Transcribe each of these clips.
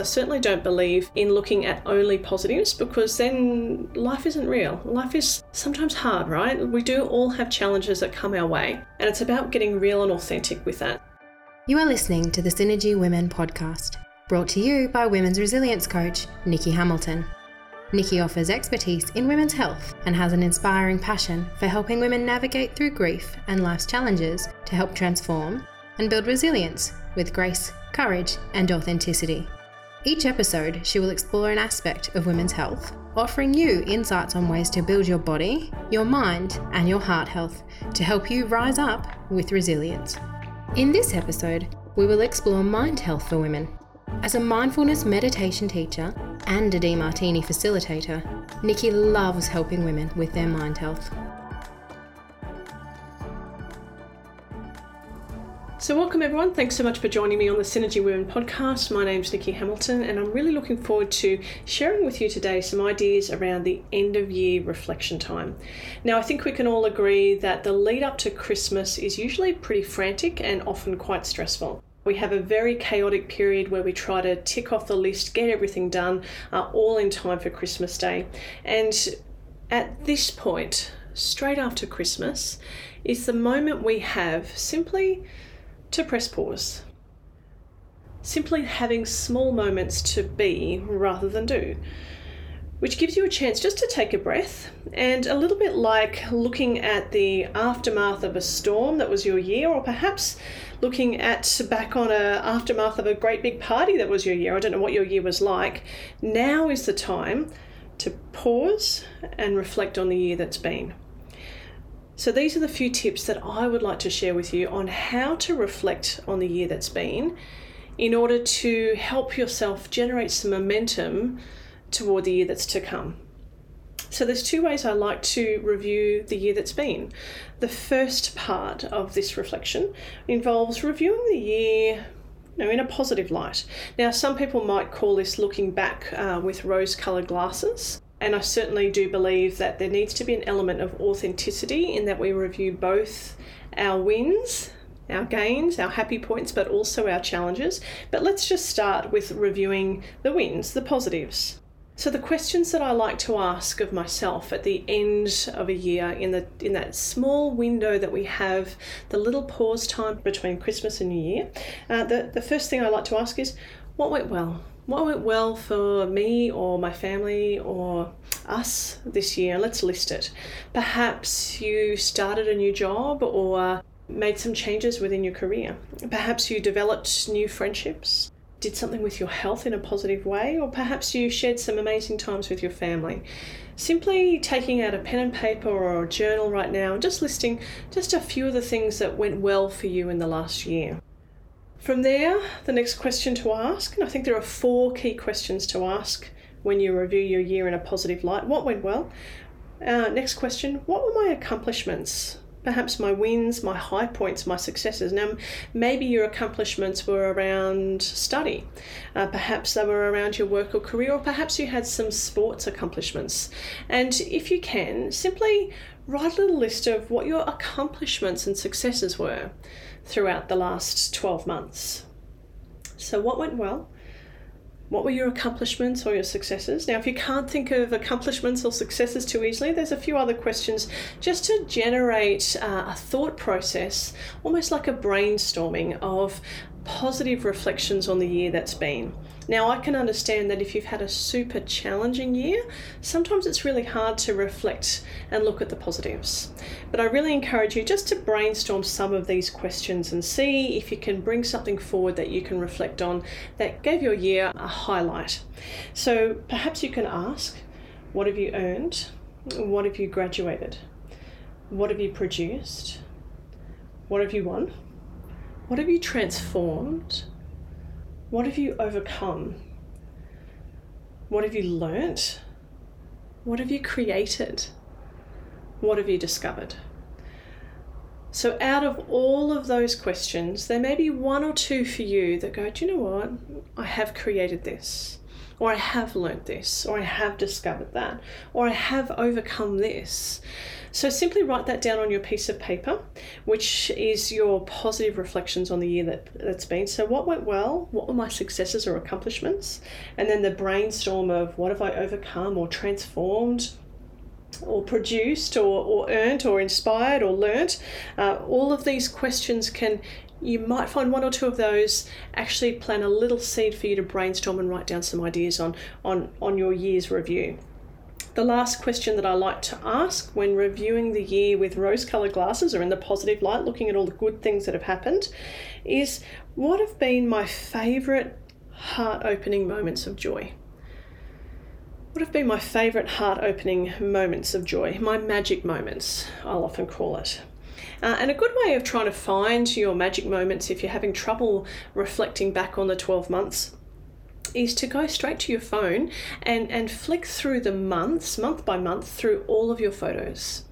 I certainly don't believe in looking at only positives because then life isn't real. Life is sometimes hard, right? We do all have challenges that come our way, and it's about getting real and authentic with that. You are listening to the Synergy Women podcast, brought to you by women's resilience coach Nikki Hamilton. Nikki offers expertise in women's health and has an inspiring passion for helping women navigate through grief and life's challenges to help transform and build resilience with grace, courage, and authenticity. Each episode, she will explore an aspect of women's health, offering you insights on ways to build your body, your mind, and your heart health to help you rise up with resilience. In this episode, we will explore mind health for women. As a mindfulness meditation teacher and a Demartini facilitator, Nikki loves helping women with their mind health. So, welcome everyone. Thanks so much for joining me on the Synergy Women podcast. My name's Nikki Hamilton, and I'm really looking forward to sharing with you today some ideas around the end of year reflection time. Now, I think we can all agree that the lead up to Christmas is usually pretty frantic and often quite stressful. We have a very chaotic period where we try to tick off the list, get everything done, uh, all in time for Christmas Day. And at this point, straight after Christmas, is the moment we have simply to press pause. Simply having small moments to be rather than do, which gives you a chance just to take a breath and a little bit like looking at the aftermath of a storm that was your year, or perhaps looking at back on a aftermath of a great big party that was your year. I don't know what your year was like. Now is the time to pause and reflect on the year that's been. So, these are the few tips that I would like to share with you on how to reflect on the year that's been in order to help yourself generate some momentum toward the year that's to come. So, there's two ways I like to review the year that's been. The first part of this reflection involves reviewing the year in a positive light. Now, some people might call this looking back uh, with rose coloured glasses. And I certainly do believe that there needs to be an element of authenticity in that we review both our wins, our gains, our happy points, but also our challenges. But let's just start with reviewing the wins, the positives. So the questions that I like to ask of myself at the end of a year in the in that small window that we have, the little pause time between Christmas and New Year, uh, the, the first thing I like to ask is, what went well? What went well for me or my family or us this year? Let's list it. Perhaps you started a new job or made some changes within your career. Perhaps you developed new friendships, did something with your health in a positive way, or perhaps you shared some amazing times with your family. Simply taking out a pen and paper or a journal right now and just listing just a few of the things that went well for you in the last year. From there, the next question to ask, and I think there are four key questions to ask when you review your year in a positive light. What went well? Uh, next question What were my accomplishments? Perhaps my wins, my high points, my successes. Now, maybe your accomplishments were around study. Uh, perhaps they were around your work or career, or perhaps you had some sports accomplishments. And if you can, simply write a little list of what your accomplishments and successes were throughout the last 12 months. So, what went well? What were your accomplishments or your successes? Now, if you can't think of accomplishments or successes too easily, there's a few other questions just to generate uh, a thought process, almost like a brainstorming of positive reflections on the year that's been. Now, I can understand that if you've had a super challenging year, sometimes it's really hard to reflect and look at the positives. But I really encourage you just to brainstorm some of these questions and see if you can bring something forward that you can reflect on that gave your year a highlight. So perhaps you can ask, What have you earned? What have you graduated? What have you produced? What have you won? What have you transformed? What have you overcome? What have you learnt? What have you created? What have you discovered? So, out of all of those questions, there may be one or two for you that go, Do you know what? I have created this, or I have learnt this, or I have discovered that, or I have overcome this. So simply write that down on your piece of paper, which is your positive reflections on the year that, that's been. So, what went well? What were my successes or accomplishments? And then the brainstorm of what have I overcome or transformed? Or produced, or, or earned, or inspired, or learnt. Uh, all of these questions can you might find one or two of those actually plant a little seed for you to brainstorm and write down some ideas on on on your year's review the last question that I like to ask when reviewing the year with rose coloured glasses or in the positive light, looking at all the good things that have happened, is what have been my favourite heart opening moments of joy? What have been my favourite heart opening moments of joy? My magic moments, I'll often call it. Uh, and a good way of trying to find your magic moments if you're having trouble reflecting back on the 12 months is to go straight to your phone and, and flick through the months, month by month, through all of your photos.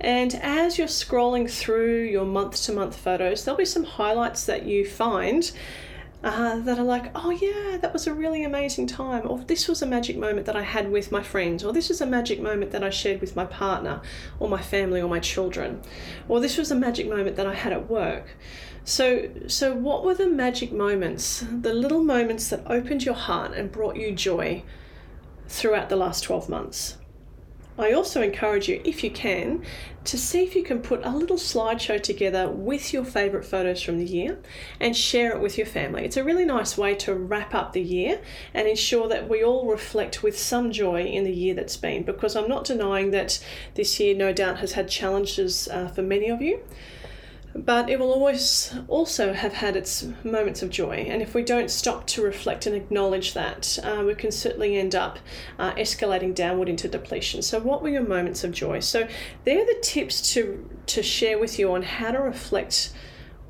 And as you're scrolling through your month to month photos, there'll be some highlights that you find uh, that are like, oh yeah, that was a really amazing time, or this was a magic moment that I had with my friends, or this was a magic moment that I shared with my partner, or my family, or my children, or this was a magic moment that I had at work. So, so what were the magic moments, the little moments that opened your heart and brought you joy throughout the last 12 months? I also encourage you, if you can, to see if you can put a little slideshow together with your favourite photos from the year and share it with your family. It's a really nice way to wrap up the year and ensure that we all reflect with some joy in the year that's been, because I'm not denying that this year no doubt has had challenges uh, for many of you but it will always also have had its moments of joy. And if we don't stop to reflect and acknowledge that, uh, we can certainly end up uh, escalating downward into depletion. So, what were your moments of joy? So, they're the tips to, to share with you on how to reflect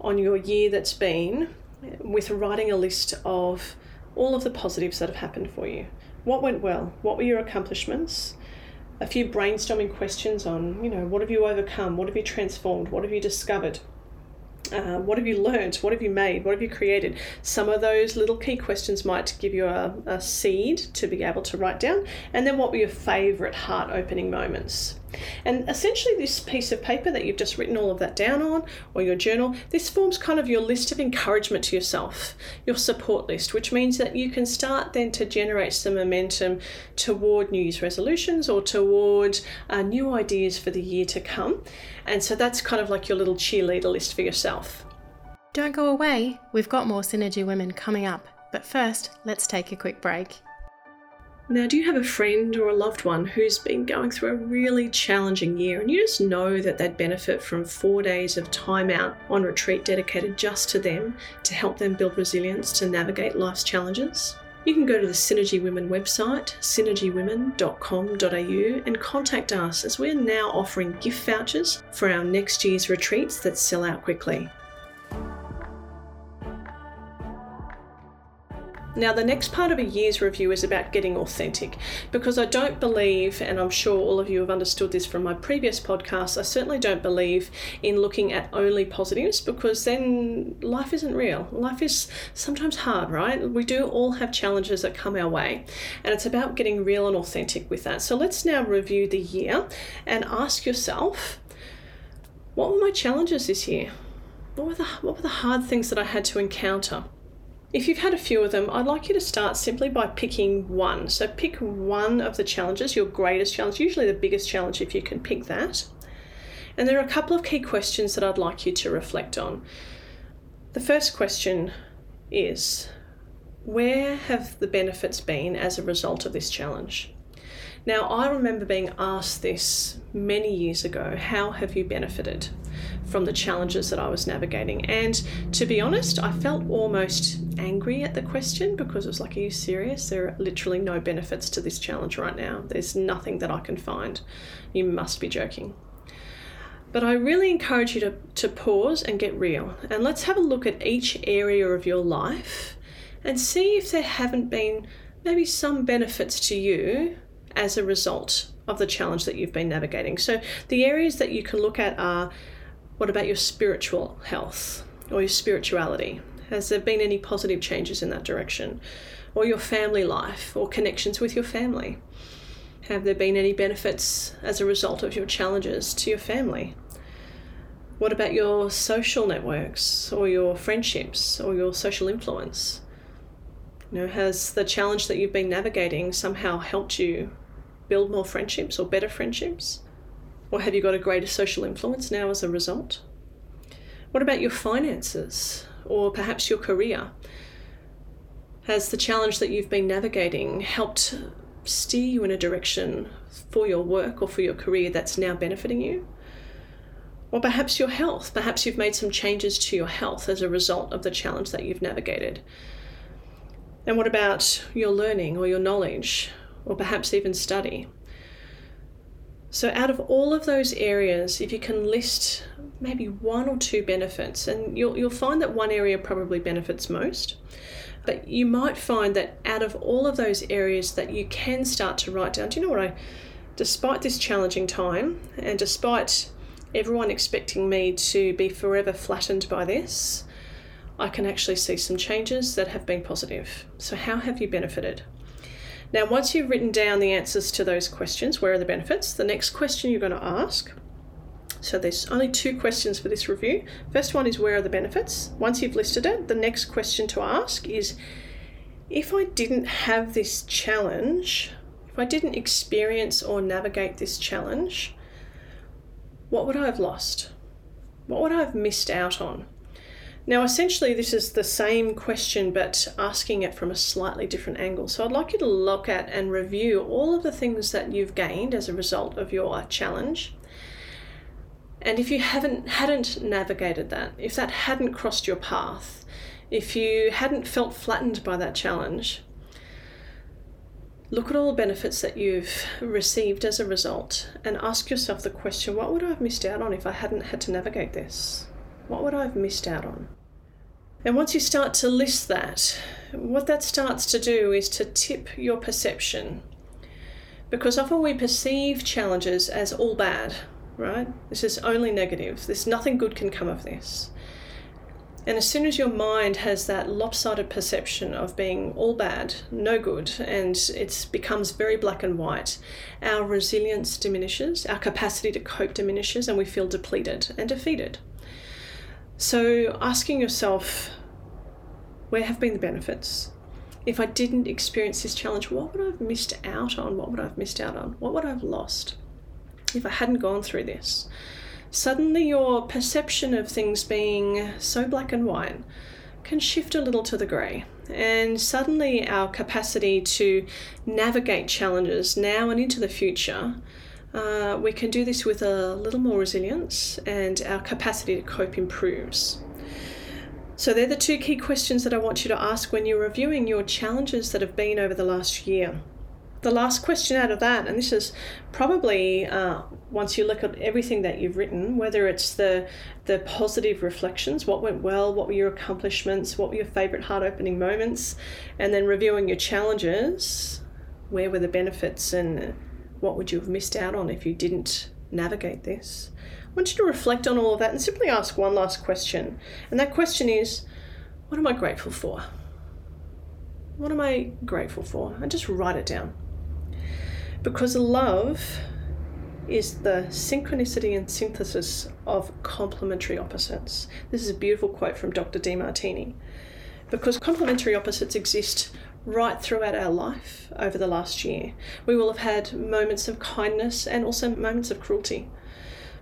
on your year that's been with writing a list of all of the positives that have happened for you. What went well? What were your accomplishments? A few brainstorming questions on, you know, what have you overcome? What have you transformed? What have you discovered? Uh, what have you learned? What have you made? What have you created? Some of those little key questions might give you a, a seed to be able to write down. And then, what were your favourite heart opening moments? And essentially, this piece of paper that you've just written all of that down on, or your journal, this forms kind of your list of encouragement to yourself, your support list, which means that you can start then to generate some momentum toward New Year's resolutions or toward uh, new ideas for the year to come. And so that's kind of like your little cheerleader list for yourself. Don't go away, we've got more Synergy Women coming up. But first, let's take a quick break. Now, do you have a friend or a loved one who's been going through a really challenging year and you just know that they'd benefit from four days of time out on retreat dedicated just to them to help them build resilience to navigate life's challenges? You can go to the Synergy Women website, synergywomen.com.au, and contact us as we're now offering gift vouchers for our next year's retreats that sell out quickly. Now, the next part of a year's review is about getting authentic because I don't believe, and I'm sure all of you have understood this from my previous podcasts, I certainly don't believe in looking at only positives because then life isn't real. Life is sometimes hard, right? We do all have challenges that come our way, and it's about getting real and authentic with that. So, let's now review the year and ask yourself what were my challenges this year? What were the, what were the hard things that I had to encounter? If you've had a few of them, I'd like you to start simply by picking one. So pick one of the challenges, your greatest challenge, usually the biggest challenge if you can pick that. And there are a couple of key questions that I'd like you to reflect on. The first question is Where have the benefits been as a result of this challenge? Now, I remember being asked this many years ago how have you benefited from the challenges that I was navigating? And to be honest, I felt almost angry at the question because it was like, are you serious? There are literally no benefits to this challenge right now. There's nothing that I can find. You must be joking. But I really encourage you to, to pause and get real. And let's have a look at each area of your life and see if there haven't been maybe some benefits to you as a result of the challenge that you've been navigating. So, the areas that you can look at are What about your spiritual health or your spirituality? Has there been any positive changes in that direction? Or your family life or connections with your family? Have there been any benefits as a result of your challenges to your family? What about your social networks or your friendships or your social influence? You know, has the challenge that you've been navigating somehow helped you build more friendships or better friendships? Or have you got a greater social influence now as a result? What about your finances or perhaps your career? Has the challenge that you've been navigating helped steer you in a direction for your work or for your career that's now benefiting you? Or perhaps your health. Perhaps you've made some changes to your health as a result of the challenge that you've navigated. And what about your learning or your knowledge, or perhaps even study? So, out of all of those areas, if you can list maybe one or two benefits, and you'll, you'll find that one area probably benefits most, but you might find that out of all of those areas that you can start to write down, do you know what I, despite this challenging time, and despite everyone expecting me to be forever flattened by this, I can actually see some changes that have been positive. So, how have you benefited? Now, once you've written down the answers to those questions, where are the benefits? The next question you're going to ask. So, there's only two questions for this review. First one is where are the benefits? Once you've listed it, the next question to ask is if I didn't have this challenge, if I didn't experience or navigate this challenge, what would I have lost? What would I have missed out on? Now, essentially, this is the same question, but asking it from a slightly different angle. So, I'd like you to look at and review all of the things that you've gained as a result of your challenge. And if you haven't hadn't navigated that, if that hadn't crossed your path, if you hadn't felt flattened by that challenge, look at all the benefits that you've received as a result and ask yourself the question what would I have missed out on if I hadn't had to navigate this? What would I have missed out on? And once you start to list that, what that starts to do is to tip your perception. Because often we perceive challenges as all bad, right? This is only negative. There's nothing good can come of this. And as soon as your mind has that lopsided perception of being all bad, no good, and it becomes very black and white, our resilience diminishes, our capacity to cope diminishes, and we feel depleted and defeated. So, asking yourself, where have been the benefits? If I didn't experience this challenge, what would I have missed out on? What would I have missed out on? What would I have lost if I hadn't gone through this? Suddenly, your perception of things being so black and white can shift a little to the grey. And suddenly, our capacity to navigate challenges now and into the future uh, we can do this with a little more resilience and our capacity to cope improves. So, they're the two key questions that I want you to ask when you're reviewing your challenges that have been over the last year. The last question out of that, and this is probably uh, once you look at everything that you've written, whether it's the the positive reflections, what went well, what were your accomplishments, what were your favourite heart opening moments, and then reviewing your challenges, where were the benefits and what would you have missed out on if you didn't navigate this? I want you to reflect on all of that and simply ask one last question. And that question is what am I grateful for? What am I grateful for? And just write it down. Because love is the synchronicity and synthesis of complementary opposites. This is a beautiful quote from Dr. Demartini. Because complementary opposites exist right throughout our life over the last year. We will have had moments of kindness and also moments of cruelty,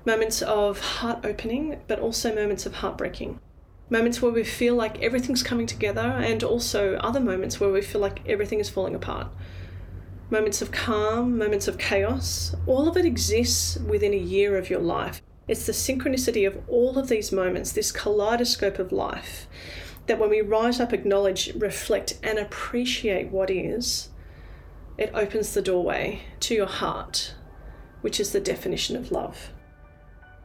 moments of heart opening, but also moments of heartbreaking. Moments where we feel like everything's coming together, and also other moments where we feel like everything is falling apart. Moments of calm, moments of chaos, all of it exists within a year of your life. It's the synchronicity of all of these moments, this kaleidoscope of life, that when we rise up, acknowledge, reflect, and appreciate what is, it opens the doorway to your heart, which is the definition of love.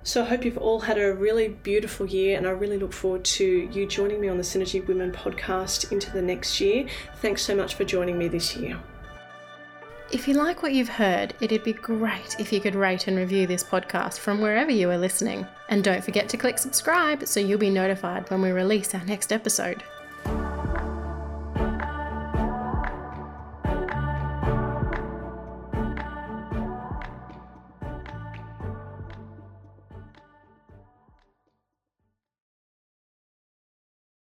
So I hope you've all had a really beautiful year, and I really look forward to you joining me on the Synergy Women podcast into the next year. Thanks so much for joining me this year. If you like what you've heard, it'd be great if you could rate and review this podcast from wherever you are listening. And don't forget to click subscribe so you'll be notified when we release our next episode.